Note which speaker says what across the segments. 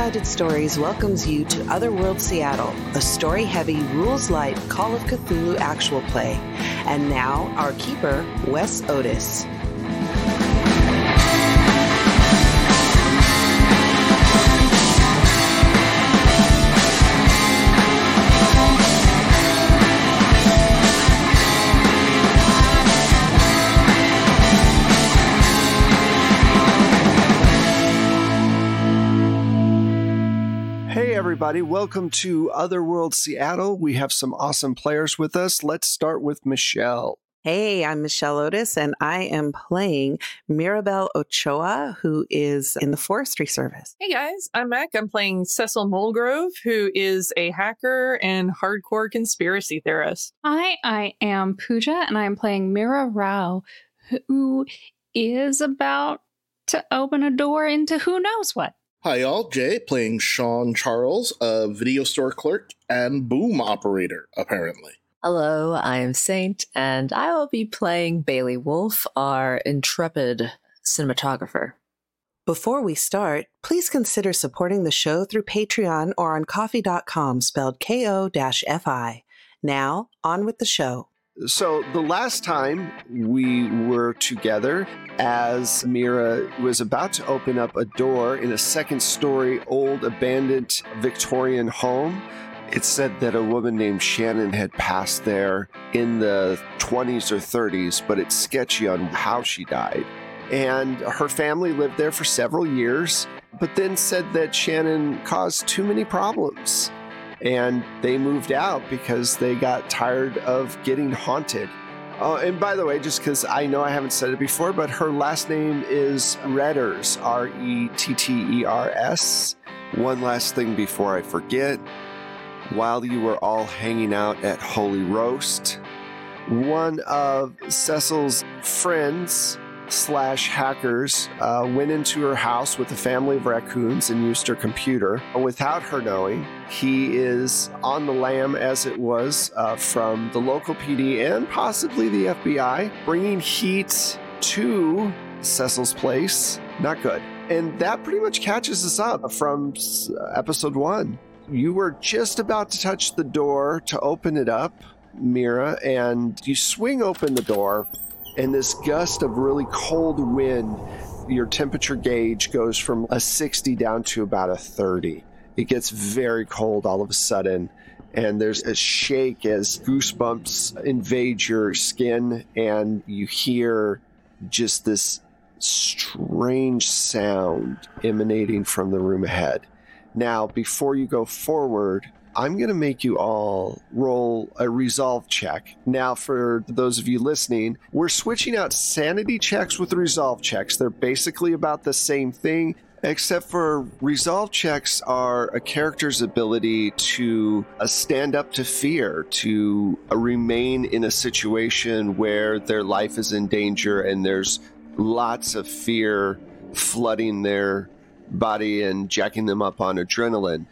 Speaker 1: 12 Stories welcomes you to Otherworld Seattle, a story heavy, rules light Call of Cthulhu actual play. And now, our keeper, Wes Otis.
Speaker 2: Everybody. Welcome to Otherworld Seattle. We have some awesome players with us. Let's start with Michelle.
Speaker 1: Hey, I'm Michelle Otis, and I am playing Mirabelle Ochoa, who is in the Forestry Service.
Speaker 3: Hey guys, I'm Mac. I'm playing Cecil Mulgrove, who is a hacker and hardcore conspiracy theorist.
Speaker 4: Hi, I am Pooja, and I am playing Mira Rao, who is about to open a door into who knows what.
Speaker 5: Hi, y'all. Jay playing Sean Charles, a video store clerk and boom operator, apparently.
Speaker 6: Hello, I am Saint, and I will be playing Bailey Wolf, our intrepid cinematographer.
Speaker 1: Before we start, please consider supporting the show through Patreon or on coffee.com spelled ko-fi. Now, on with the show.
Speaker 2: So, the last time we were together, as Mira was about to open up a door in a second story old abandoned Victorian home, it said that a woman named Shannon had passed there in the 20s or 30s, but it's sketchy on how she died. And her family lived there for several years, but then said that Shannon caused too many problems. And they moved out because they got tired of getting haunted. Oh, and by the way, just because I know I haven't said it before, but her last name is Retters, R E T T E R S. One last thing before I forget. While you were all hanging out at Holy Roast, one of Cecil's friends slash hackers uh, went into her house with a family of raccoons and used her computer without her knowing. He is on the lam, as it was, uh, from the local PD and possibly the FBI, bringing heat to Cecil's place. Not good. And that pretty much catches us up from episode one. You were just about to touch the door to open it up, Mira, and you swing open the door and this gust of really cold wind, your temperature gauge goes from a 60 down to about a 30. It gets very cold all of a sudden, and there's a shake as goosebumps invade your skin, and you hear just this strange sound emanating from the room ahead. Now, before you go forward, I'm going to make you all roll a resolve check. Now, for those of you listening, we're switching out sanity checks with resolve checks. They're basically about the same thing, except for resolve checks are a character's ability to uh, stand up to fear, to uh, remain in a situation where their life is in danger and there's lots of fear flooding their body and jacking them up on adrenaline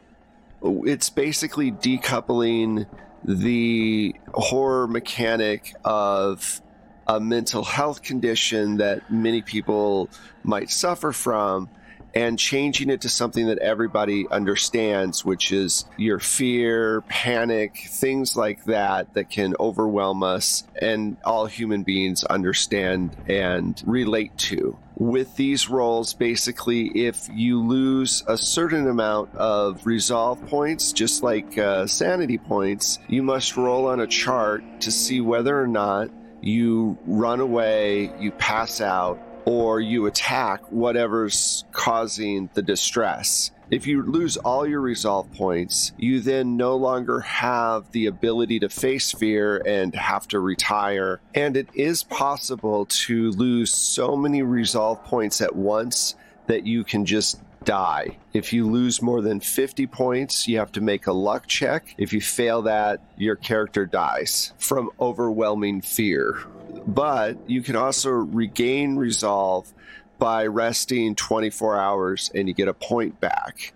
Speaker 2: it's basically decoupling the horror mechanic of a mental health condition that many people might suffer from and changing it to something that everybody understands, which is your fear, panic, things like that that can overwhelm us and all human beings understand and relate to. With these rolls, basically, if you lose a certain amount of resolve points, just like uh, sanity points, you must roll on a chart to see whether or not you run away, you pass out, or you attack whatever's causing the distress. If you lose all your resolve points, you then no longer have the ability to face fear and have to retire. And it is possible to lose so many resolve points at once that you can just die. If you lose more than 50 points, you have to make a luck check. If you fail that, your character dies from overwhelming fear. But you can also regain resolve by resting 24 hours and you get a point back.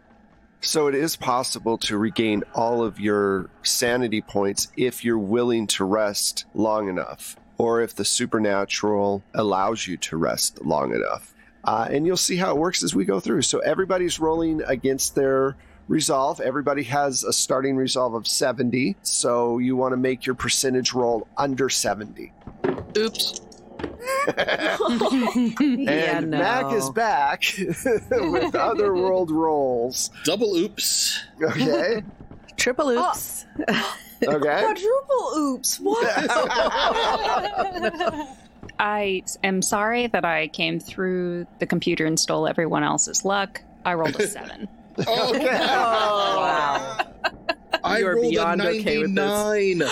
Speaker 2: So it is possible to regain all of your sanity points if you're willing to rest long enough, or if the supernatural allows you to rest long enough. Uh, and you'll see how it works as we go through. So everybody's rolling against their resolve. Everybody has a starting resolve of 70. So you want to make your percentage roll under 70.
Speaker 3: Oops.
Speaker 2: And
Speaker 6: Yeah,
Speaker 2: Mac is back with other world rolls.
Speaker 5: Double oops.
Speaker 2: Okay.
Speaker 6: Triple oh. oops.
Speaker 2: Okay.
Speaker 6: Quadruple oops. What?
Speaker 4: I am sorry that I came through the computer and stole everyone else's luck. I rolled a seven.
Speaker 5: Oh,
Speaker 2: Okay.
Speaker 6: wow.
Speaker 5: I
Speaker 3: You are
Speaker 5: rolled
Speaker 3: beyond
Speaker 5: a
Speaker 3: okay with this.
Speaker 5: 99.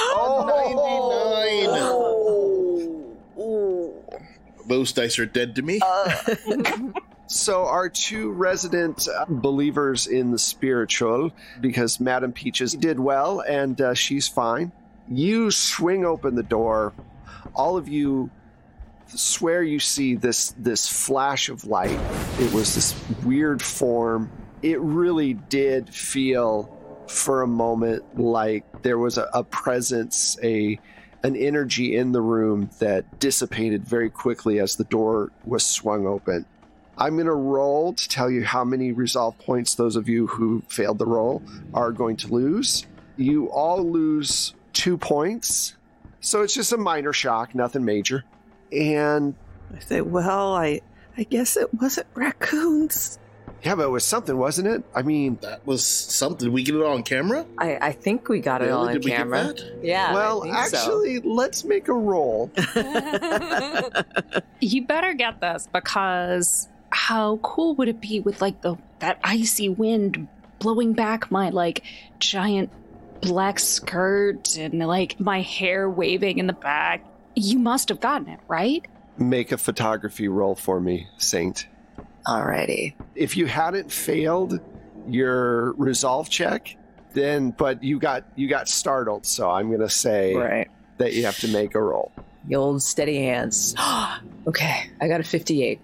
Speaker 5: 99. Those dice are dead to me.
Speaker 2: So, our two resident uh, believers in the spiritual, because Madame Peaches did well and uh, she's fine, you swing open the door. All of you swear you see this this flash of light. It was this weird form. It really did feel for a moment like there was a, a presence, a an energy in the room that dissipated very quickly as the door was swung open. I'm going to roll to tell you how many resolve points those of you who failed the roll are going to lose. You all lose two points. So it's just a minor shock, nothing major. And
Speaker 7: I say, well, I I guess it wasn't raccoons.
Speaker 2: Yeah, but it was something, wasn't it? I mean,
Speaker 5: That was something. We get it on camera?
Speaker 6: I, I think we got it
Speaker 5: Really?
Speaker 6: all on
Speaker 5: Did we get
Speaker 6: camera.
Speaker 5: that?
Speaker 6: Yeah.
Speaker 2: well,
Speaker 6: I think so.
Speaker 2: actually, let's make a roll.
Speaker 4: You better get this because how cool would it be with like the that icy wind blowing back my like giant black skirt and like my hair waving in the back? You must have gotten it, right?
Speaker 2: Make a photography roll for me, Saint.
Speaker 6: Alrighty.
Speaker 2: if you hadn't failed your resolve check then but you got you got startled so i'm gonna say
Speaker 6: Right.
Speaker 2: that you have to make a roll
Speaker 6: The old steady hands. okay. I got a 58.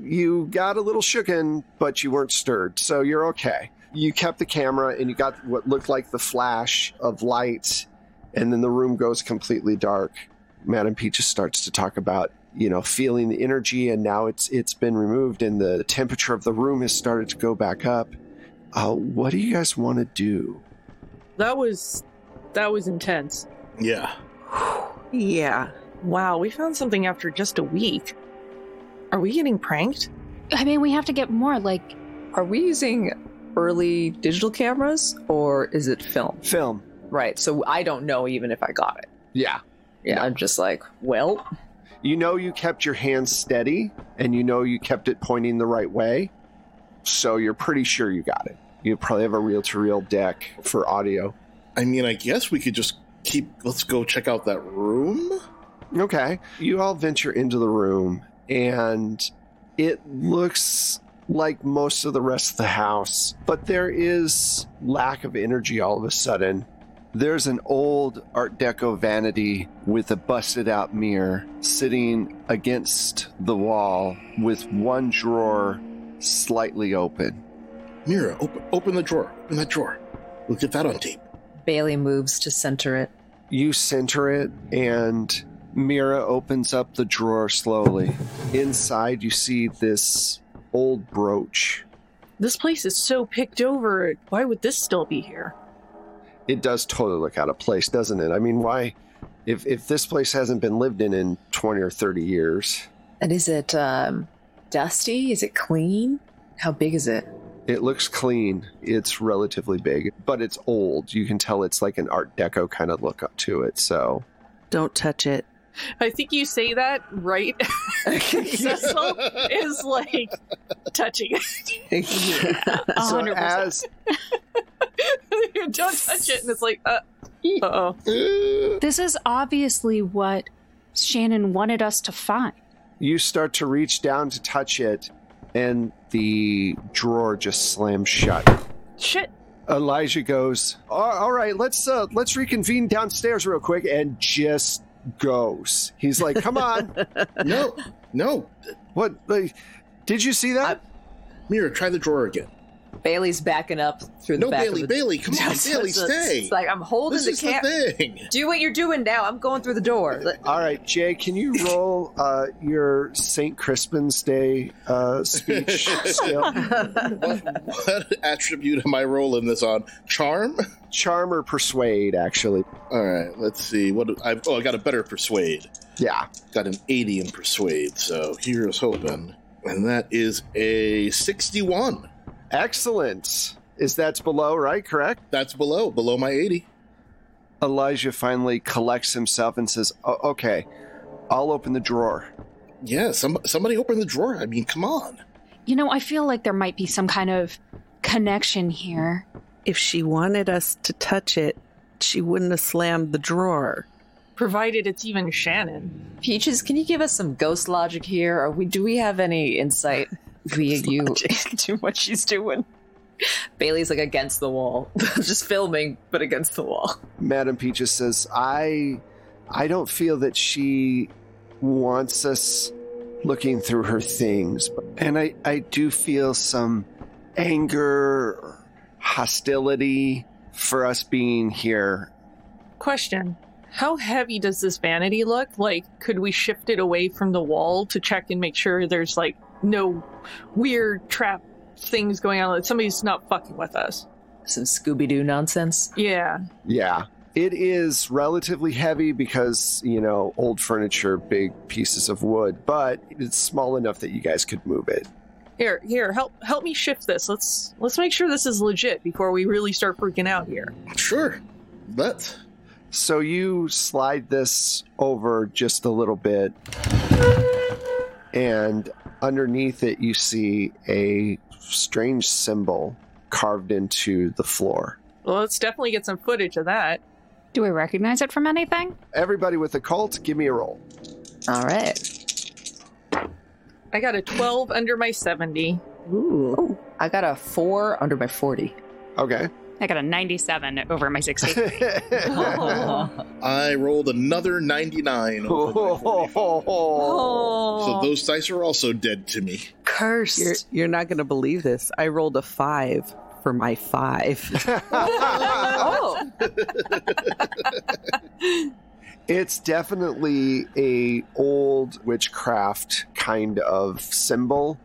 Speaker 2: you got a little shooken but you weren't stirred so you're okay you kept the camera and you got what looked like the flash of light and then the room goes completely dark madam peaches starts to talk about you know feeling the energy and now it's it's been removed and the temperature of the room has started to go back up uh, what do you guys want to do
Speaker 3: That was that was intense.
Speaker 5: Yeah.
Speaker 7: Yeah.
Speaker 3: Wow, we found something after just a week. Are we getting pranked?
Speaker 4: I mean, we have to get more like
Speaker 6: Are we using early digital cameras or is it film?
Speaker 2: film
Speaker 6: Right. So I don't know even if I got it.
Speaker 2: yeah
Speaker 6: Yeah. I'm just like, well,
Speaker 2: you know you kept your hands steady and you know you kept it pointing the right way so you're pretty sure you got it you probably have a reel-to-reel deck for audio
Speaker 5: I mean, I guess we could just keep. Let's go check out that room.
Speaker 2: okay you all venture into the room and it looks like most of the rest of the house but there is lack of energy all of a sudden there's an old art deco vanity with a busted out mirror sitting against the wall with one drawer slightly open
Speaker 5: Mira, open, open the drawer. Open that drawer. We'll get that on tape.
Speaker 6: Bailey moves to center it.
Speaker 2: You center it, and Mira opens up the drawer slowly. Inside, you see this old brooch.
Speaker 3: This place is so picked over. Why would this still be here?
Speaker 2: It does totally look out of place, doesn't it? I mean, why? If, if this place hasn't been lived in in 20 or 30 years,
Speaker 6: And is it um, dusty? Is it clean? How big is it?
Speaker 2: it looks clean. It's relatively big, but it's old. You can tell it's like an Art Deco kind of look up to it. So,
Speaker 7: Don't touch it.
Speaker 3: I think you say that right. Cecil is like touching it.
Speaker 4: a
Speaker 2: so
Speaker 4: hundred percent.
Speaker 2: as
Speaker 3: you don't touch it, and it's like, uh oh.
Speaker 4: This is obviously what Shannon wanted us to find.
Speaker 2: you start to reach down to touch it and the drawer just slams shut.
Speaker 3: Shit.
Speaker 2: Elijah goes, "All- "All right, let's uh, let's reconvene downstairs real quick," and just goes. He's like, "Come on,
Speaker 5: No, no.
Speaker 2: what? Like, did you see that?"
Speaker 5: Mira, try the drawer again.
Speaker 6: Bailey's backing up through the
Speaker 5: No,
Speaker 6: back
Speaker 5: Bailey,
Speaker 6: of the
Speaker 5: Bailey, come on, Bailey,
Speaker 6: it's-
Speaker 5: stay.
Speaker 6: It's like I'm holding
Speaker 5: This
Speaker 6: the
Speaker 5: is
Speaker 6: camp.
Speaker 5: the thing.
Speaker 6: Do what you're doing now. I'm going through the door.
Speaker 2: All right, Jay, can you roll uh, your St. Crispin's Day uh, speech skill?
Speaker 5: What, what attribute am I rolling this on? Charm?
Speaker 2: Charm or persuade, actually.
Speaker 5: All right, let's see. What I've, oh, I got a better persuade.
Speaker 2: Yeah.
Speaker 5: Got an 80 in persuade, so here's hoping. And that is a 61.
Speaker 2: Excellent. Is that's below, right? Correct?
Speaker 5: That's below, below my 80.
Speaker 2: Elijah finally collects himself and says, "O- Okay, I'll open the drawer.
Speaker 5: Yeah, some, somebody open the drawer. I mean, come on.
Speaker 4: You know, I feel like there might be some kind of connection here.
Speaker 7: If she wanted us to touch it, she wouldn't have slammed the drawer.
Speaker 3: Provided it's even Shannon.
Speaker 6: Peaches, can you give us some ghost logic here? Or we do we have any insight via you into what she's doing? Bailey's like against the wall, just filming, but against the wall.
Speaker 2: Madam Peaches says, I I don't feel that she wants us looking through her things. And I, I do feel some anger, hostility for us being here.
Speaker 3: Question. How heavy does this vanity look? Like, could we shift it away from the wall to check and make sure there's, like, no weird trap things going on? That somebody's not fucking with us.
Speaker 6: Some Scooby Doo nonsense.
Speaker 3: Yeah.
Speaker 2: Yeah. It is relatively heavy because, you know, old furniture, big pieces of wood, but it's small enough that you guys could move it.
Speaker 3: Here, here, help help me shift this. Let's let's make sure this is legit before we really start freaking out here.
Speaker 5: Sure. But
Speaker 2: So you slide this over just a little bit, and underneath it, you see a strange symbol carved into the floor.
Speaker 3: Well, let's definitely get some footage of that.
Speaker 4: Do we recognize it from anything?
Speaker 2: Everybody with Occult, give me a roll.
Speaker 6: All right.
Speaker 3: I got a 12 under my 70.
Speaker 7: Ooh.
Speaker 6: Oh, I got a four under my 40.
Speaker 2: Okay.
Speaker 4: I got a 97 over my 60.
Speaker 5: I rolled another 99. over my 45. So those dice are also dead to me.
Speaker 6: Cursed.
Speaker 7: You're, you're not going to believe this. I rolled a five for my five.
Speaker 6: oh,
Speaker 2: It's definitely a old witchcraft kind of symbol.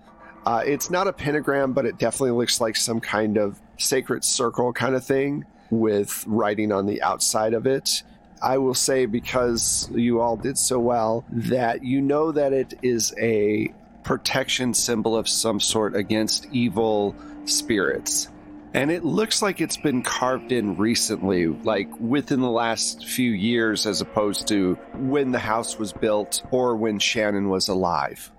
Speaker 2: Uh, it's not a pentagram, but it definitely looks like some kind of sacred circle kind of thing with writing on the outside of it. I will say because you all did so well that you know that it is a protection symbol of some sort against evil spirits. And it looks like it's been carved in recently, like within the last few years, as opposed to when the house was built or when Shannon was alive.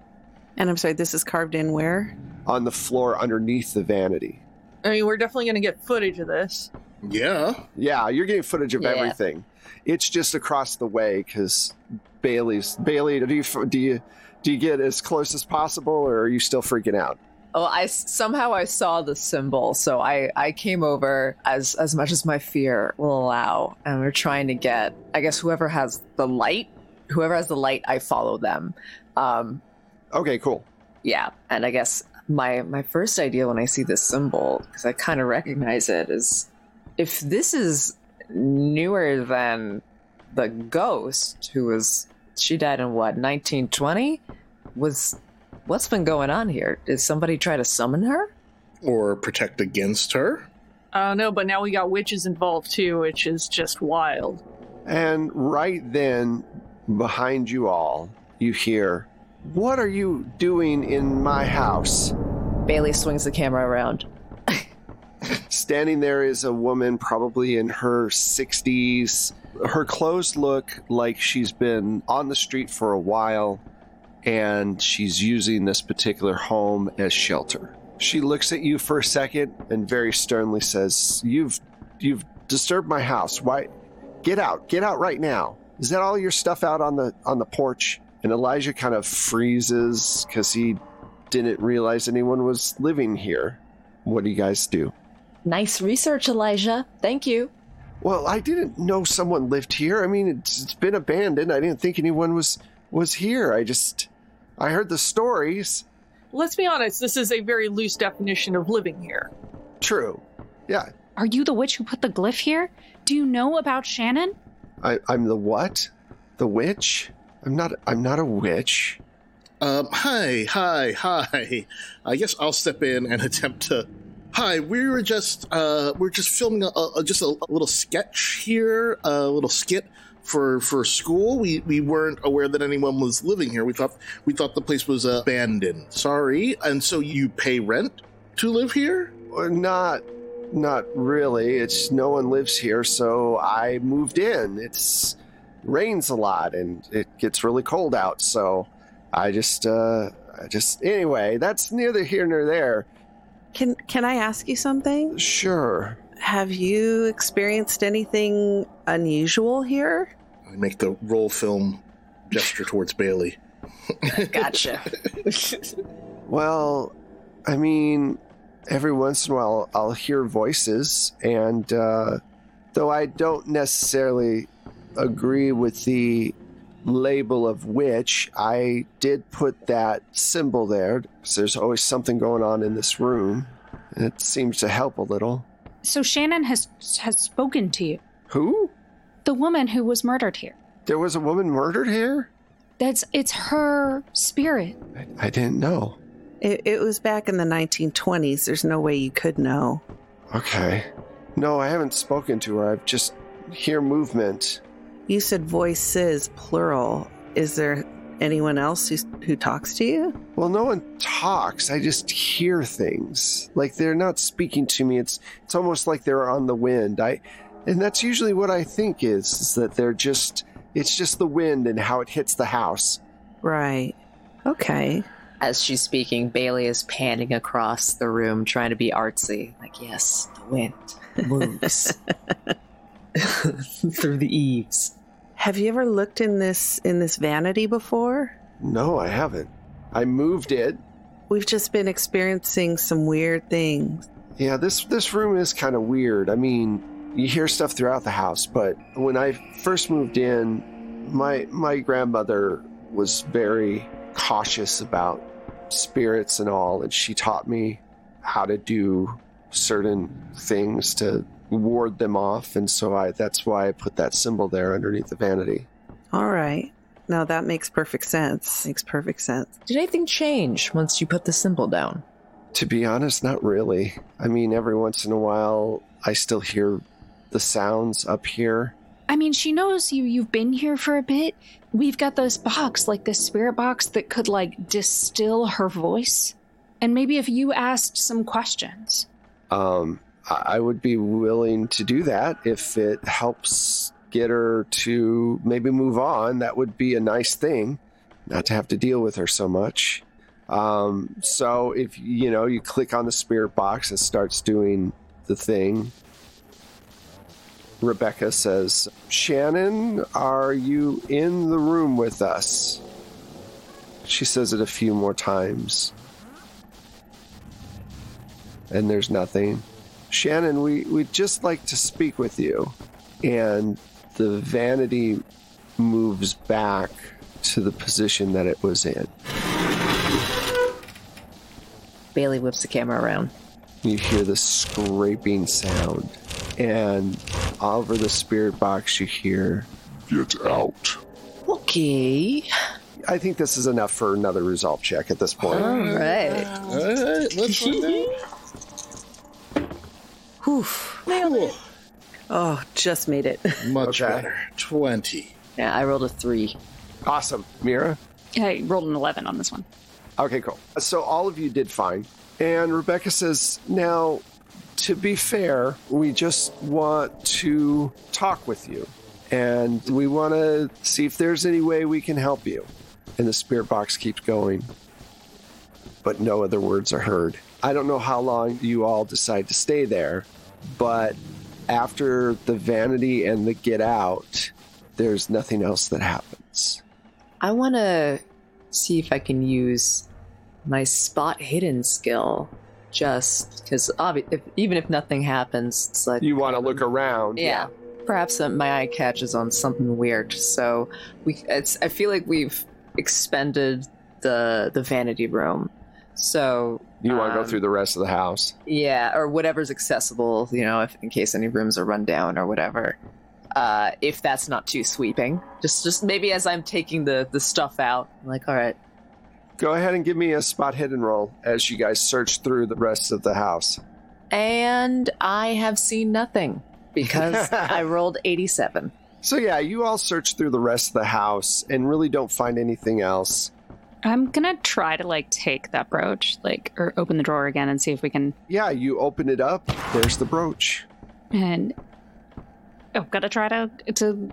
Speaker 7: and I'm sorry, this is carved in where?
Speaker 2: On the floor underneath the vanity.
Speaker 3: I mean, we're definitely going to get footage of this.
Speaker 5: Yeah.
Speaker 2: Yeah, you're getting footage of
Speaker 6: Yeah.
Speaker 2: everything. It's just across the way because Bailey's Bailey. Do you do you do you get as close as possible, or are you still freaking out?
Speaker 6: well, I somehow I saw the symbol, so I I came over as as much as my fear will allow, and we're trying to get. I guess whoever has the light, whoever has the light, I follow them. Um,
Speaker 2: Okay, cool.
Speaker 6: yeah, and I guess my my first idea when I see this symbol, because I kind of recognize it, is if this is newer than the ghost who was she died in what 1920 was what's been going on here did somebody try to summon her
Speaker 5: Or protect against her.
Speaker 3: Uh, I don't but now we got witches involved too, which is just wild.
Speaker 2: And right then, behind you all, you hear, "What are you doing in my house?"
Speaker 6: bailey swings the camera around
Speaker 2: Standing there is a woman, probably in her 60s. Her clothes look like she's been on the street for a while, and she's using this particular home as shelter. She looks at you for a second and very sternly says, "You've you've disturbed my house. Why? Get out! Get out right now! Is that all your stuff out on the on the porch?" And Elijah kind of freezes because he didn't realize anyone was living here. What do you guys do?
Speaker 6: Nice research, Elijah. Thank you.
Speaker 2: Well, I didn't know someone lived here. I mean, it's, it's been abandoned. I didn't think anyone was was here. I just I heard the stories.
Speaker 3: Let's be honest, this is a very loose definition of living here.
Speaker 2: True. Yeah.
Speaker 4: Are you the witch who put the glyph here? Do you know about Shannon?
Speaker 2: I, I'm the what? The witch? I'm not. I'm not a witch.
Speaker 5: Um, hi, hi, hi. I guess I'll step in and attempt to. Hi, we were just uh, we're just filming a, a just a, a little sketch here, a little skit for for school. We we weren't aware that anyone was living here. We thought we thought the place was abandoned. Sorry, and so you pay rent to live here?
Speaker 2: Or not. Not really. It's no one lives here, so I moved in. It's rains a lot and it gets really cold out, so I just uh I just anyway, that's neither here nor there.
Speaker 7: Can can I ask you something?
Speaker 2: Sure.
Speaker 7: Have you experienced anything unusual here?
Speaker 5: I make the roll film gesture towards Bailey.
Speaker 6: Gotcha.
Speaker 2: Well, I mean, every once in a while I'll hear voices, and uh, though I don't necessarily agree with the label of witch, I did put that symbol there. 'cause there's always something going on in this room. and It seems to help a little.
Speaker 4: So Shannon has has spoken to you.
Speaker 2: Who?
Speaker 4: The woman who was murdered here.
Speaker 2: There was a woman murdered here?
Speaker 4: That's it's her spirit.
Speaker 2: I, I didn't know.
Speaker 7: It, it was back in the 1920s. There's no way you could know.
Speaker 2: Okay. No, I haven't spoken to her. I've just hear movement.
Speaker 7: You said voices, plural. Is there anyone else who, who talks to you?
Speaker 2: Well, no one talks. I just hear things. Like they're not speaking to me. It's it's almost like they're on the wind. I and that's usually what I think is, is that they're just it's just the wind and how it hits the house.
Speaker 7: Right. Okay.
Speaker 6: As she's speaking, Bailey is panning across the room, trying to be artsy. Like, yes, the wind moves through the eaves.
Speaker 7: Have you ever looked in this in this vanity before?
Speaker 2: No, I haven't. I moved it.
Speaker 7: We've just been experiencing some weird things.
Speaker 2: Yeah, this this room is kind of weird. I mean, you hear stuff throughout the house, but when I first moved in, my my grandmother was very cautious about spirits and all, and she taught me how to do certain things to ward them off, and so I that's why I put that symbol there underneath the vanity.
Speaker 7: All right. Now that makes perfect sense. Makes perfect sense.
Speaker 6: Did anything change once you put the symbol down?
Speaker 2: To be honest, not really. I mean, every once in a while, I still hear the sounds up here.
Speaker 4: I mean, she knows you. You've been here for a bit. We've got this box, like this spirit box, that could like distill her voice. And maybe if you asked some questions.
Speaker 2: Um, I would be willing to do that if it helps get her to maybe move on. That would be a nice thing, not to have to deal with her so much. Um, so if you know you click on the spirit box, it starts doing the thing. Rebecca says, "Shannon, are you in the room with us?" She says it a few more times. And there's nothing. Shannon, we, we'd just like to speak with you. And the vanity moves back to the position that it was in.
Speaker 6: Bailey whips the camera around.
Speaker 2: You hear the scraping sound. And over the spirit box, you hear, Get out.
Speaker 6: Okay.
Speaker 2: I think this is enough for another resolve check at this point.
Speaker 6: All right.
Speaker 5: All right, let's find out. Cool.
Speaker 7: Oh, just made it.
Speaker 5: Much
Speaker 2: Okay.
Speaker 5: better. 20.
Speaker 6: Yeah, I rolled a three.
Speaker 2: Awesome. Mira?
Speaker 4: I rolled an 11 on this one.
Speaker 2: Okay, cool. So all of you did fine. And Rebecca says, Now, to be fair, we just want to talk with you. And we want to see if there's any way we can help you. And the spirit box keeps going. But no other words are heard. I don't know how long you all decide to stay there, but after the vanity and the get out, there's nothing else that happens.
Speaker 6: I want to see if I can use my spot hidden skill, just because obvi- if, even if nothing happens, it's like
Speaker 2: You want to look around.
Speaker 6: yeah. Perhaps uh, my eye catches on something weird. So we, it's. I feel like we've expended the the vanity room. So
Speaker 2: You want to
Speaker 6: Um,
Speaker 2: go through the rest of the house.
Speaker 6: yeah, or whatever's accessible. You know, if in case any rooms are run down or whatever. Uh, if that's not too sweeping, just just maybe as I'm taking the the stuff out, I'm like, all right,
Speaker 2: Go ahead and give me a spot hidden roll as you guys search through the rest of the house.
Speaker 6: and I have seen nothing because I rolled 87.
Speaker 2: So yeah, you all search through the rest of the house and really don't find anything else.
Speaker 4: I'm gonna try to like take that brooch, like, or open the drawer again and see if we can.
Speaker 2: Yeah, you open it up. There's the brooch.
Speaker 4: And oh, gotta try to to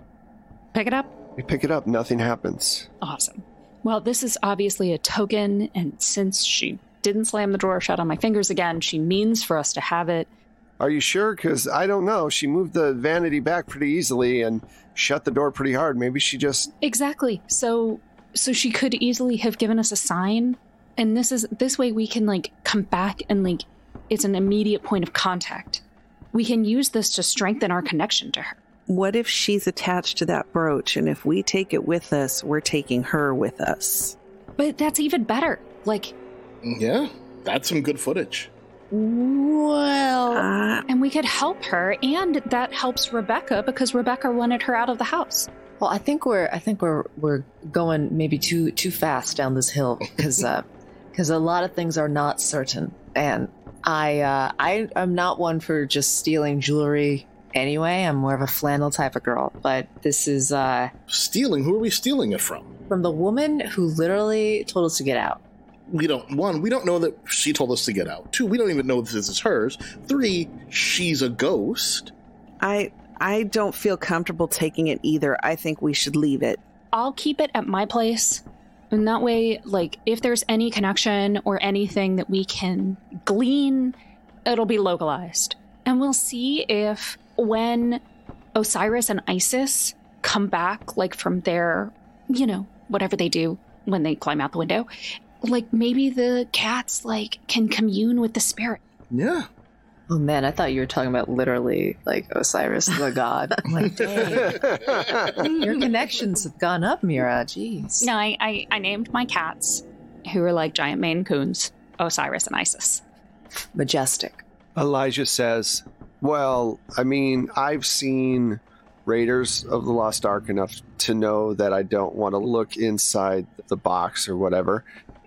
Speaker 4: pick it up.
Speaker 2: You pick it up. Nothing happens.
Speaker 4: Awesome. Well, this is obviously a token, and since she didn't slam the drawer shut on my fingers again, she means for us to have it.
Speaker 2: Are you sure? Because I don't know. She moved the vanity back pretty easily and shut the door pretty hard. Maybe she just.
Speaker 4: Exactly. So, so she could easily have given us a sign, and this is this way we can like come back and like it's an immediate point of contact. We can use this to strengthen our connection to her.
Speaker 7: What if she's attached to that brooch and if we take it with us, we're taking her with us?
Speaker 4: But that's even better. Like,
Speaker 5: Yeah, that's some good footage.
Speaker 6: Well,
Speaker 7: Uh,
Speaker 4: and we could help her, and that helps Rebecca because Rebecca wanted her out of the house.
Speaker 6: Well, I think we're I think we're we're going maybe too too fast down this hill because because a lot of things are not certain, and I uh, I am not one for just stealing jewelry. Anyway, I'm more of a flannel type of girl, but this is uh,
Speaker 5: Stealing? Who are we stealing it from?
Speaker 6: from the woman who literally told us to get out.
Speaker 5: We don't. One, we don't know that she told us to get out. Two, we don't even know this is hers. Three, she's a ghost.
Speaker 7: I I don't feel comfortable taking it either. I think we should leave it.
Speaker 4: I'll keep it at my place. And that way, like, if there's any connection or anything that we can glean, it'll be localized. And we'll see if when Osiris and Isis come back, like, from their, you know, whatever they do when they climb out the window, like, maybe the cats, like, can commune with the spirit.
Speaker 5: Yeah.
Speaker 6: Oh man, I thought you were talking about literally like Osiris the god. I'm like, dang, your connections have gone up, Mira. Jeez.
Speaker 4: No, I, I, I named my cats, who are like giant Maine Coons, Osiris and Isis.
Speaker 6: Majestic.
Speaker 2: Elijah says, Well, I mean, I've seen Raiders of the Lost Ark enough to know that I don't want to look inside the box or whatever.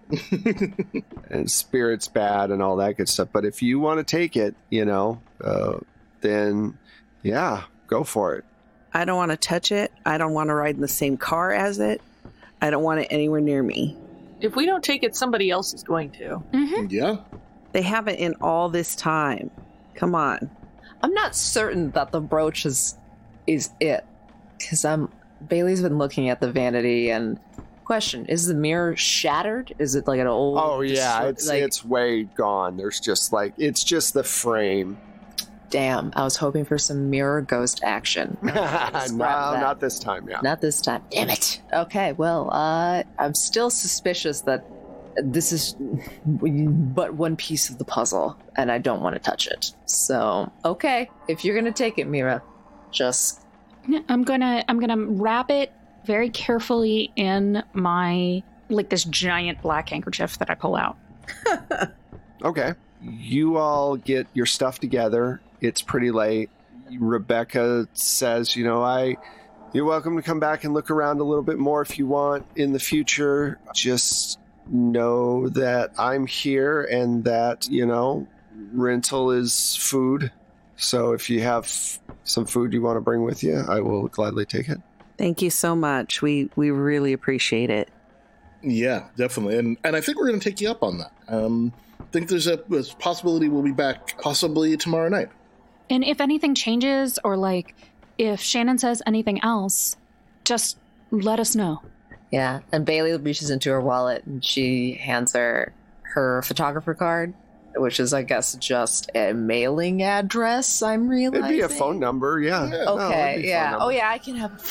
Speaker 2: and spirit's bad and all that good stuff. But if you want to take it, you know, uh, then yeah, go for it.
Speaker 7: I don't want to touch it. I don't want to ride in the same car as it. I don't want it anywhere near me.
Speaker 3: If we don't take it, somebody else is going to.
Speaker 5: Yeah.
Speaker 7: They haven't in all this time. Come on.
Speaker 6: I'm not certain that the brooch is is it because I'm Bailey's been looking at the vanity and question is the mirror shattered? Is it like an old?
Speaker 2: Oh yeah,
Speaker 6: destroy-
Speaker 2: it's
Speaker 6: like,
Speaker 2: it's way gone. There's just like it's just the frame.
Speaker 6: damn. I was hoping for some mirror ghost action.
Speaker 2: no,
Speaker 6: that.
Speaker 2: not this time. Yeah.
Speaker 6: Not this time. Damn it. Okay, well, uh, I'm still suspicious that this is but one piece of the puzzle, and I don't want to touch it. So, okay, if you're gonna take it, Mira, just
Speaker 4: I'm gonna I'm gonna wrap it very carefully in my like this giant black handkerchief that I pull out.
Speaker 2: Okay. You all get your stuff together. It's pretty late. Rebecca says, you know, I you're welcome to come back and look around a little bit more if you want in the future. Just know that I'm here and that, you know, rental is food. So if you have some food you want to bring with you, I will gladly take it.
Speaker 7: Thank you so much. We we really appreciate it.
Speaker 5: Yeah, definitely. And and I think we're going to take you up on that. Um, I think there's a, a possibility we'll be back possibly tomorrow night.
Speaker 4: And if anything changes or like if Shannon says anything else, just let us know.
Speaker 6: yeah. And Bailey reaches into her wallet and she hands her her photographer card, which is, I guess, just a mailing address. I'm realizing
Speaker 2: It'd be a phone number, yeah.
Speaker 5: Yeah.
Speaker 6: Okay,
Speaker 2: be a phone
Speaker 6: yeah. Oh, yeah, I can have.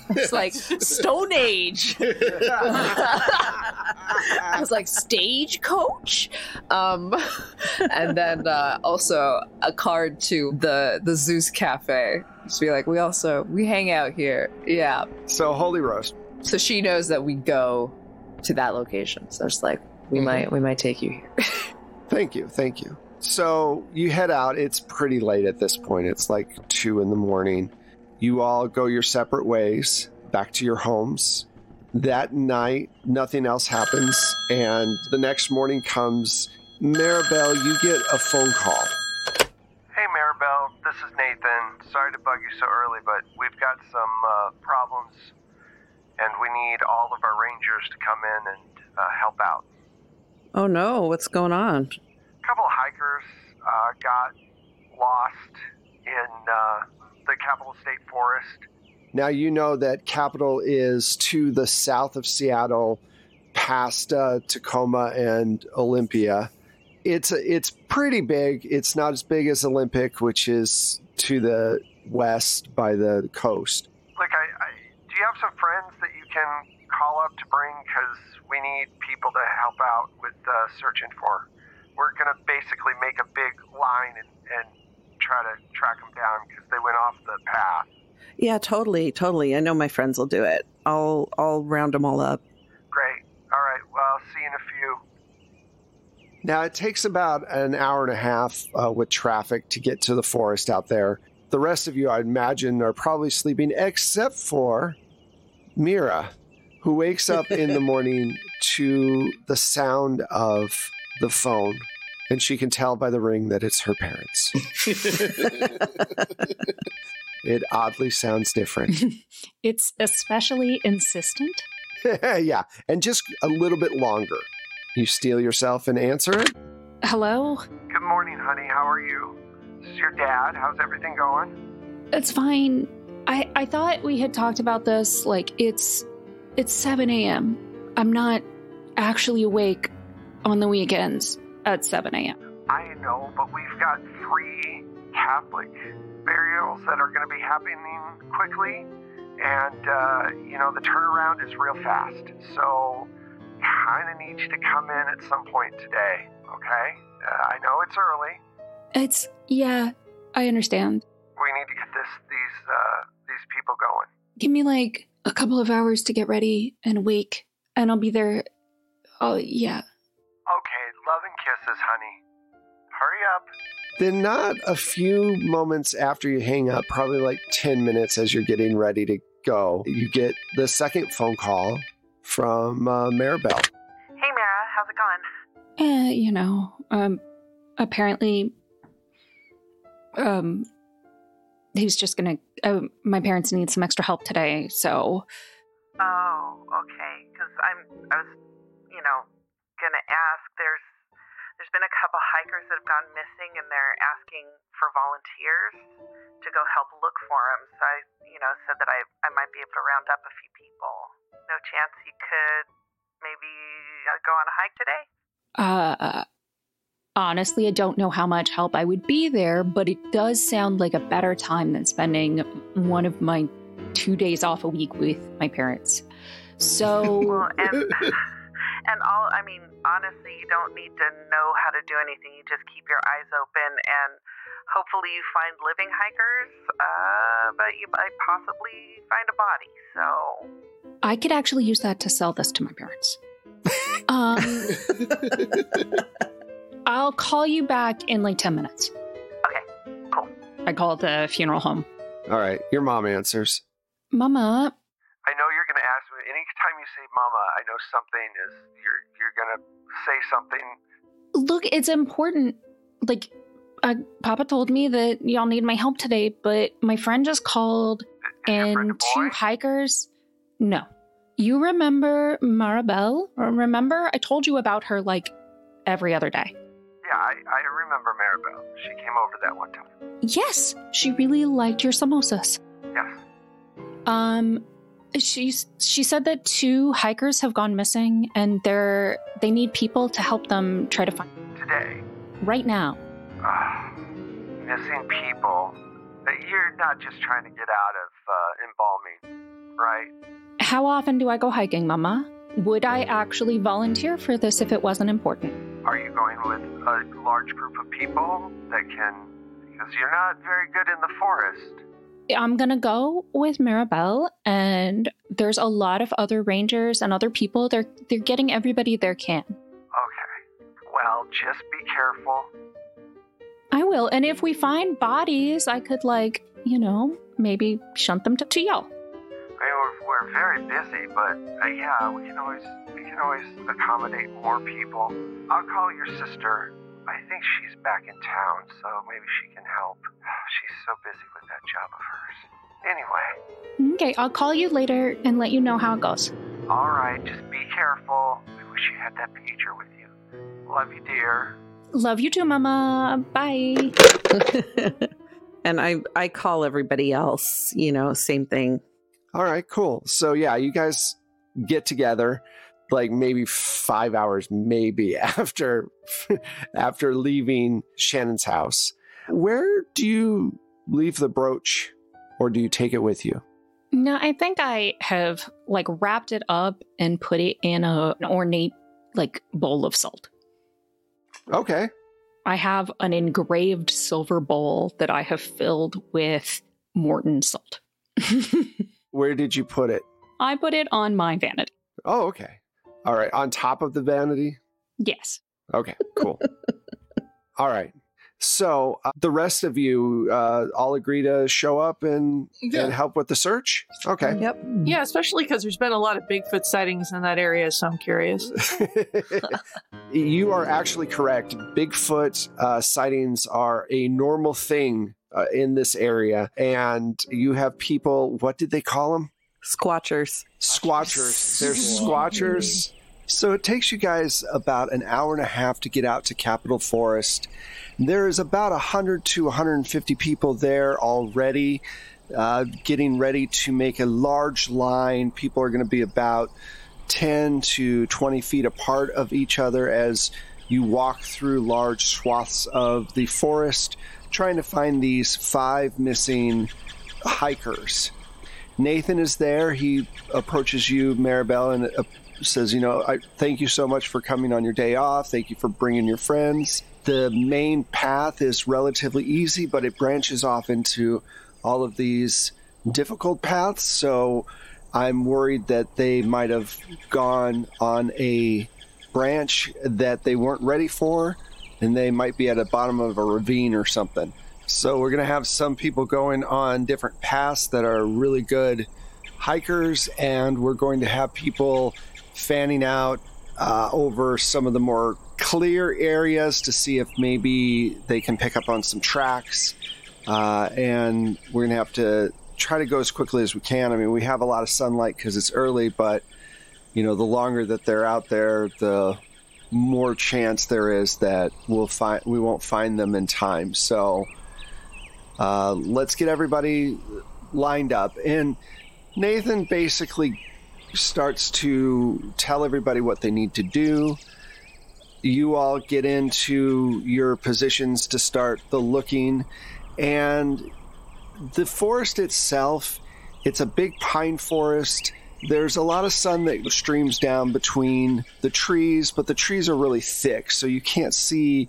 Speaker 6: it's like Stone Age. I was like, stagecoach? Um, and then uh, also a card to the the Zeus Cafe. Just be like, we also we hang out here. Yeah.
Speaker 2: So Holy Roast.
Speaker 6: So she knows that we go to that location. So it's like we
Speaker 2: Mhm.
Speaker 6: might we might take you here.
Speaker 2: Thank you, thank you. So you head out. It's pretty late at this point. It's like two in the morning. You all go your separate ways back to your homes. That night, nothing else happens, and the next morning comes. Maribel, you get a phone call.
Speaker 8: Hey Maribel, this is Nathan. Sorry to bug you so early, but we've got some uh, problems, and we need all of our rangers to come in and uh, help out.
Speaker 7: Oh no, what's going on?
Speaker 8: A couple of hikers uh, got lost in uh, the Capitol State Forest.
Speaker 2: Now you know that Capitol is to the south of Seattle, past uh, Tacoma and Olympia. It's it's pretty big. It's not as big as Olympic, which is to the west by the coast.
Speaker 8: Look, I, I do you have some friends that you can call up to bring? Because we need people to help out with uh, searching for. We're gonna basically make a big line and, and try to track them down because they went off the path.
Speaker 7: Yeah, totally, totally. I know my friends will do it. I'll I'll round them all up.
Speaker 8: Great. All right. Well, I'll see you in a few.
Speaker 2: Now it takes about an hour and a half uh, with traffic to get to the forest out there. The rest of you, I imagine, are probably sleeping, except for Mira, who wakes up in the morning to the sound of the phone, and she can tell by the ring that it's her parents. It oddly sounds different.
Speaker 4: It's especially insistent.
Speaker 2: yeah, and just a little bit longer. You steel yourself and answer it.
Speaker 4: Hello?
Speaker 8: Good morning, honey. How are you? This is your dad. How's everything going?
Speaker 4: It's fine. I I thought we had talked about this like it's it's 7 a.m. I'm not actually awake on the weekends at 7 a.m.
Speaker 8: I know, but we've got three Catholic burials that are going to be happening quickly, and uh, you know the turnaround is real fast. So, kind of need you to come in at some point today. Okay? Uh, I know it's early.
Speaker 4: It's yeah, I understand.
Speaker 8: We need to get this these uh, these people going.
Speaker 4: Give me like a couple of hours to get ready and awake, and I'll be there. Oh yeah.
Speaker 8: Okay, love and kisses, honey. Hurry up.
Speaker 2: Then, not a few moments after you hang up, probably like 10 minutes as you're getting ready to go, you get the second phone call from uh, Maribel.
Speaker 9: Hey, Mara, how's it going?
Speaker 4: Eh, you know, um, apparently, um, he's just gonna. Uh, my parents need some extra help today, so
Speaker 9: Oh, okay. Because I'm, I was, you know, gonna ask. There's, there's been a couple hikers that have gone missing, and they're asking for volunteers to go help look for them. So I, you know, said that I, I might be able to round up a few people. No chance you could maybe uh, go on a hike today?
Speaker 4: Uh, honestly, I don't know how much help I would be there, but it does sound like a better time than spending one of my two days off a week with my parents. So,
Speaker 9: Well, and and all I mean, honestly, you don't need to know how to do anything. You just keep your eyes open, and hopefully, you find living hikers. Uh, but you might possibly find a body. So,
Speaker 4: I could actually use that to sell this to my parents. Um, I'll call you back in like 10 minutes.
Speaker 9: Okay, cool.
Speaker 4: I call the funeral home.
Speaker 2: All right, your mom answers.
Speaker 4: Mama,
Speaker 8: I know you're gonna ask me. Anytime you say "mama," I know something is you're you're gonna say something.
Speaker 4: look, it's important. Like, uh, Papa told me that y'all need my help today, but my friend just called
Speaker 8: Is your friend a
Speaker 4: and two hikers. No. You remember Maribel? Remember? I told you about her like every other day.
Speaker 8: Yeah, I, I remember Maribel. She came over that one time.
Speaker 4: Yes, she really liked your samosas.
Speaker 8: Yes.
Speaker 4: Um, she's she said that two hikers have gone missing, and they're they need people to help them try to find
Speaker 8: Today.
Speaker 4: right now.
Speaker 8: Ugh. missing people. Uh, You're not just trying to get out of uh, embalming, right?
Speaker 4: How often do I go hiking, Mama? Would I actually volunteer for this if it wasn't important?
Speaker 8: Are you going with a large group of people that can. Because you're not very good in the forest.
Speaker 4: I'm gonna go with Mirabelle, and there's a lot of other rangers and other people. They're they're getting everybody they can.
Speaker 8: Okay. Well, just be careful.
Speaker 4: I will, and if we find bodies, I could like you know maybe shunt them to, to y'all.
Speaker 8: I mean, we're, we're very busy, but uh, yeah, we can always we can always accommodate more people. I'll call your sister. I think she's back in town, so maybe she can help. She's so busy with that job of hers. Anyway,
Speaker 4: Okay, I'll call you later and let you know how it goes.
Speaker 8: all right, just be careful. I wish you had that pager with you. Love you, dear.
Speaker 4: Love you too, Mama. Bye.
Speaker 7: and I I call everybody else, you know, same thing.
Speaker 2: All right, cool. So yeah, you guys get together like maybe five hours, maybe after after leaving Shannon's house. Where do you leave the brooch, or do you take it with you?
Speaker 4: No, I think I have like wrapped it up and put it in a, an ornate like bowl of salt.
Speaker 2: Okay,
Speaker 4: I have an engraved silver bowl that I have filled with Morton salt.
Speaker 2: where did you put it?
Speaker 4: I put it on my vanity.
Speaker 2: Oh, okay. All right, on top of the vanity.
Speaker 4: Yes.
Speaker 2: Okay, cool. All right. So uh, the rest of you uh, all agree to show up and,
Speaker 5: Yeah.
Speaker 2: and help with the search. Okay.
Speaker 7: Yep.
Speaker 3: Yeah, especially because there's been a lot of Bigfoot sightings in that area, so I'm curious.
Speaker 2: you are actually correct. Bigfoot uh, sightings are a normal thing uh, in this area, and you have people. What did they call them?
Speaker 7: Squatchers.
Speaker 2: Squatchers. There's squatchers. So it takes you guys about an hour and a half to get out to Capitol Forest. There is about 100 to 150 people there already, uh, getting ready to make a large line. People are going to be about 10 to 20 feet apart of each other as you walk through large swaths of the forest, trying to find these five missing hikers. Nathan is there. He approaches you, Maribel, and uh, says, "You know, I thank you so much for coming on your day off. Thank you for bringing your friends. The main path is relatively easy, but it branches off into all of these difficult paths. So I'm worried that they might have gone on a branch that they weren't ready for, and they might be at the bottom of a ravine or something." So we're going to have some people going on different paths that are really good hikers, and we're going to have people fanning out uh, over some of the more clear areas to see if maybe they can pick up on some tracks. Uh, and we're going to have to try to go as quickly as we can. I mean, we have a lot of sunlight because it's early, but you know, the longer that they're out there, the more chance there is that we'll find we won't find them in time. So uh, let's get everybody lined up. And Nathan basically starts to tell everybody what they need to do. You all get into your positions to start the looking. And the forest itself, it's a big pine forest. There's a lot of sun that streams down between the trees, but the trees are really thick, so you can't see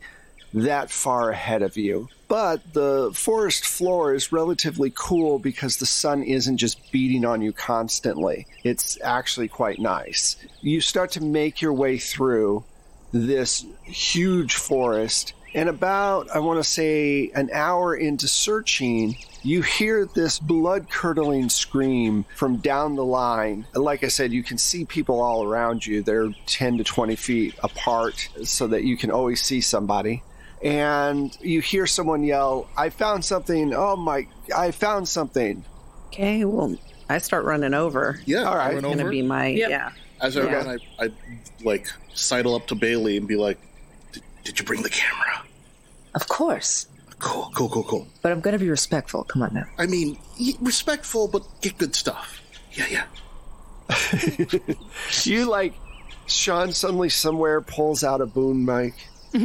Speaker 2: that far ahead of you. But the forest floor is relatively cool because the sun isn't just beating on you constantly. It's actually quite nice. You start to make your way through this huge forest, and about, I want to say, an hour into searching, you hear this blood curdling scream from down the line. Like I said, you can see people all around you. They're 10 to 20 feet apart so that you can always see somebody and you hear someone yell, I found something. Oh my, I found something.
Speaker 7: Okay, well, I start running over.
Speaker 5: Yeah,
Speaker 2: All right.
Speaker 5: I run
Speaker 7: Gonna be my
Speaker 3: Yep.
Speaker 7: yeah.
Speaker 5: As I
Speaker 7: Yeah.
Speaker 5: run, I, I like sidle up to Bailey and be like, "Did- "Did you bring the camera?"
Speaker 6: Of course.
Speaker 5: Cool, cool, cool, cool.
Speaker 6: But I'm gonna be respectful. Come on now.
Speaker 5: I mean, respectful, but get good stuff. Yeah, yeah.
Speaker 2: You like, Sean suddenly somewhere pulls out a boom mic.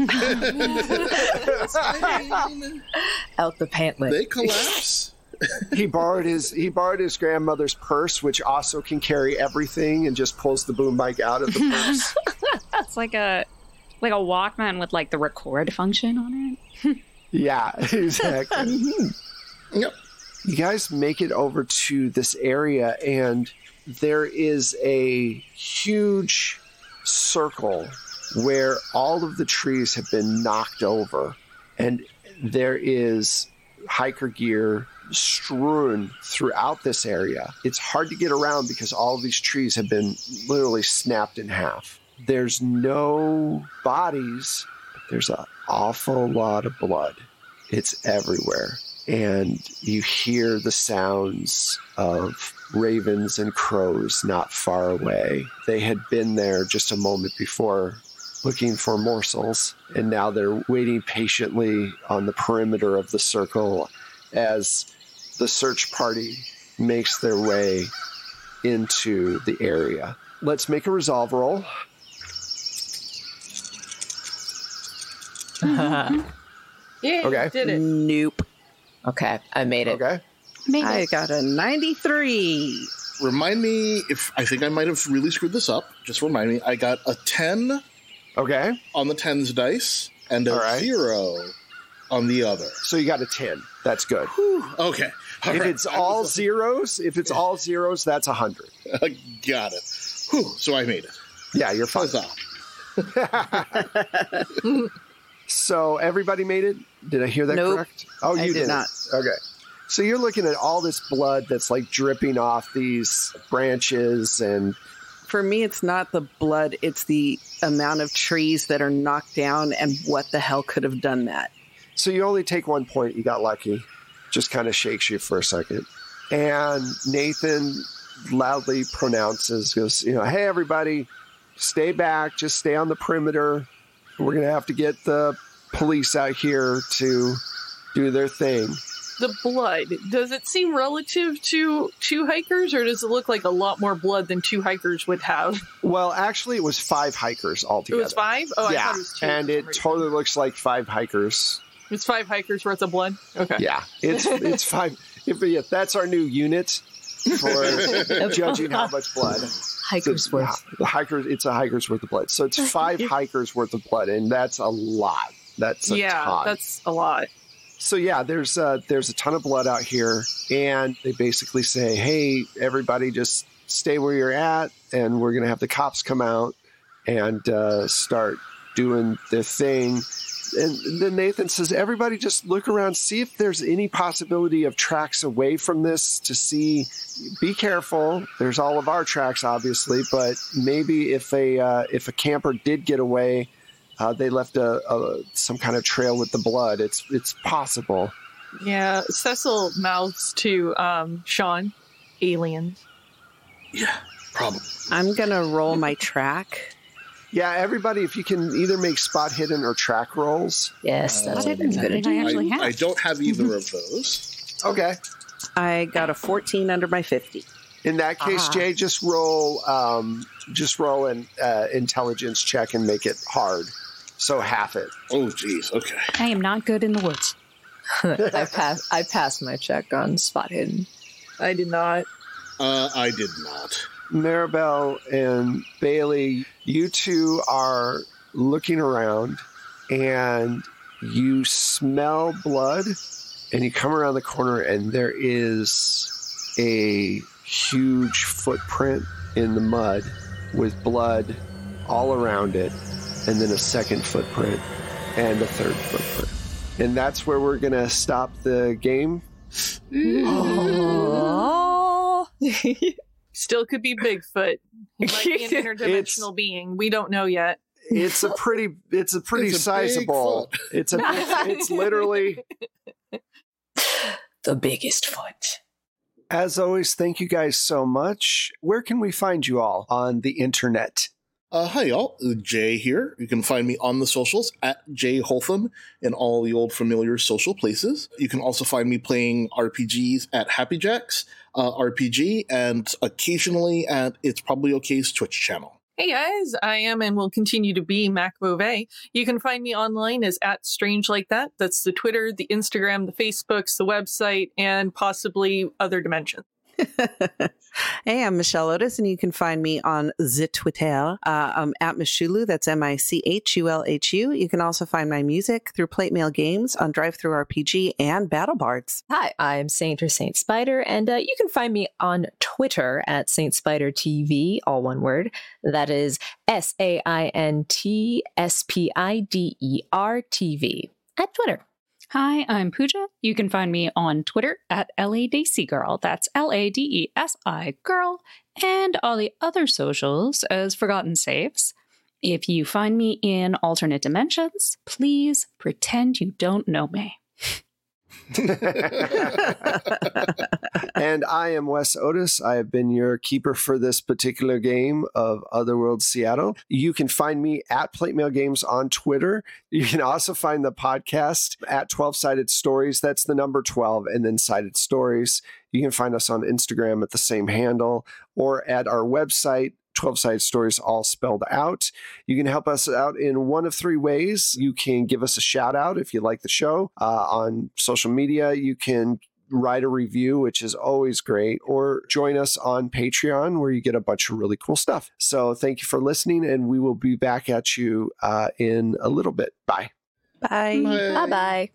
Speaker 6: Out the pant leg.
Speaker 5: They collapse.
Speaker 2: he borrowed his he borrowed his grandmother's purse, which also can carry everything, and just pulls the boom mic out of the purse.
Speaker 4: That's like a like a Walkman with like the record function on it.
Speaker 2: yeah, exactly. Mm-hmm.
Speaker 5: Yep.
Speaker 2: You guys make it over to this area, and there is a huge circle where all of the trees have been knocked over, and there is hiker gear strewn throughout this area. It's hard to get around because all of these trees have been literally snapped in half. There's no bodies, but there's an awful lot of blood. It's everywhere. And you hear the sounds of ravens and crows not far away. They had been there just a moment before looking for morsels, and now they're waiting patiently on the perimeter of the circle as the search party makes their way into the area. Let's make a resolve roll.
Speaker 3: Yeah,
Speaker 2: Okay.
Speaker 3: did it.
Speaker 7: Nope.
Speaker 6: okay, I made it.
Speaker 2: Okay.
Speaker 4: Maybe.
Speaker 7: I got a 93.
Speaker 5: Remind me if I think I might have really screwed this up. Just remind me. I got a 10
Speaker 2: Okay.
Speaker 5: on the tens dice and a
Speaker 2: All right.
Speaker 5: zero on the other.
Speaker 2: So you got a 10. That's good.
Speaker 5: Okay. All
Speaker 2: if
Speaker 5: right.
Speaker 2: it's
Speaker 5: I
Speaker 2: all
Speaker 5: was-
Speaker 2: zeros, if it's all zeros, that's a 100.
Speaker 5: got it. Whew, so I made it.
Speaker 2: Yeah, you're fine.
Speaker 5: Huzzah.
Speaker 2: So everybody made it? Did I hear that
Speaker 7: Nope.
Speaker 2: correct? Oh,
Speaker 7: I
Speaker 2: you
Speaker 7: did not.
Speaker 2: Okay. So you're looking at all this blood that's like dripping off these branches and
Speaker 7: For me, it's not the blood, it's the amount of trees that are knocked down and what the hell could have done that.
Speaker 2: so you only take one point. You got lucky. Just kind of shakes you for a second. And Nathan loudly pronounces, goes, you know, hey everybody, stay back, just stay on the perimeter. We're gonna have to get the police out here to do their thing.
Speaker 3: The blood. Does it seem relative to two hikers, or does it look like a lot more blood than two hikers would have?
Speaker 2: Well, actually, it was five hikers altogether.
Speaker 3: It
Speaker 2: altogether.
Speaker 3: was five. Oh, I
Speaker 2: yeah,
Speaker 3: thought it was two.
Speaker 2: and it
Speaker 3: some reason.
Speaker 2: totally looks like five hikers.
Speaker 3: It's five hikers worth of blood. Okay.
Speaker 2: Yeah, it's it's five. If yeah, that's our new unit for judging how much blood.
Speaker 6: Hiker's worth.
Speaker 2: The hikers, it's a hiker's worth of blood. So it's five hikers worth of blood, and that's a lot. That's a
Speaker 3: yeah,
Speaker 2: ton.
Speaker 3: that's a lot.
Speaker 2: So yeah, there's uh, there's a ton of blood out here, and they basically say, "Hey, everybody, just stay where you're at, and we're gonna have the cops come out and uh, start doing their thing." And then Nathan says, "Everybody, just look around, see if there's any possibility of tracks away from this. To see, be careful. There's all of our tracks, obviously, but maybe if a uh, if a camper did get away." Uh, they left a, a some kind of trail with the blood. It's it's possible.
Speaker 3: Yeah, Cecil mouths to um, Sean, aliens.
Speaker 5: Yeah, problem.
Speaker 7: I'm going to roll my track.
Speaker 2: Yeah, everybody, if you can either make spot hidden or track rolls.
Speaker 6: Yes, that's
Speaker 4: I
Speaker 6: a
Speaker 4: didn't
Speaker 6: good
Speaker 4: think
Speaker 6: idea.
Speaker 4: I actually
Speaker 5: I,
Speaker 4: have.
Speaker 5: I don't have either of those.
Speaker 2: Okay.
Speaker 7: I got a 14 under my 50.
Speaker 2: In that case,
Speaker 6: Ah.
Speaker 2: Jay, just roll um, just roll an uh, intelligence check and make it hard. So half it.
Speaker 5: Oh, geez. Okay.
Speaker 4: I am not good in the woods.
Speaker 6: I passed. I passed my check on spot hidden.
Speaker 3: I did not.
Speaker 5: Uh, I did not.
Speaker 2: Maribel and Bailey, you two are looking around and you smell blood and you come around the corner and there is a huge footprint in the mud with blood all around it and then a second footprint and a third footprint. And that's where we're going to stop the game.
Speaker 6: Oh,
Speaker 3: Still could be Bigfoot. He might be an interdimensional being. We don't know yet.
Speaker 2: It's a pretty it's a pretty
Speaker 5: It's a
Speaker 2: sizable. It's a it's literally
Speaker 6: the biggest foot.
Speaker 2: As always, thank you guys so much. Where can we find you all on the internet?
Speaker 5: Uh, hi, y'all. Jay here. You can find me on the socials at Jay Holtham in all the old familiar social places. You can also find me playing RPGs at Happy Jacks uh, RPG and occasionally at It's Probably Okay's Twitch channel.
Speaker 3: Hey guys, I am and will continue to be Mac Beauvais. You can find me online as at Strange Like That. That's the Twitter, the Instagram, the Facebooks, the website, and possibly other dimensions.
Speaker 7: hey, I'm Michelle Otis, and you can find me on the Twitter. Uh, I'm at Michulhu. That's M I C H U L H U. You can also find my music through Plate Mail Games on DriveThruRPG and BattleBards.
Speaker 10: Hi, I'm Saint or Saint Spider, and uh, you can find me on Twitter at Saint Spider TV, all one word. That is S A I N T S P I D E R T V at Twitter.
Speaker 4: Hi, I'm Pooja. You can find me on Twitter at LaDesi Girl. That's L A D E S I Girl, and all the other socials as Forgotten Saves. If you find me in alternate dimensions, please pretend you don't know me.
Speaker 2: and I am Wes Otis. I have been your keeper for this particular game of Otherworld Seattle. You can find me at Plate Mail Games on Twitter. You can also find the podcast at 12 Sided Stories. That's the number 12 and then Sided Stories. You can find us on Instagram at the same handle or at our website, 12 sided stories all spelled out. You can help us out in one of three ways. You can give us a shout out if you like the show uh, on social media. You can write a review, which is always great, or join us on Patreon where you get a bunch of really cool stuff. So thank you for listening, and we will be back at you uh, in a little bit. Bye.
Speaker 7: Bye.
Speaker 10: Bye bye.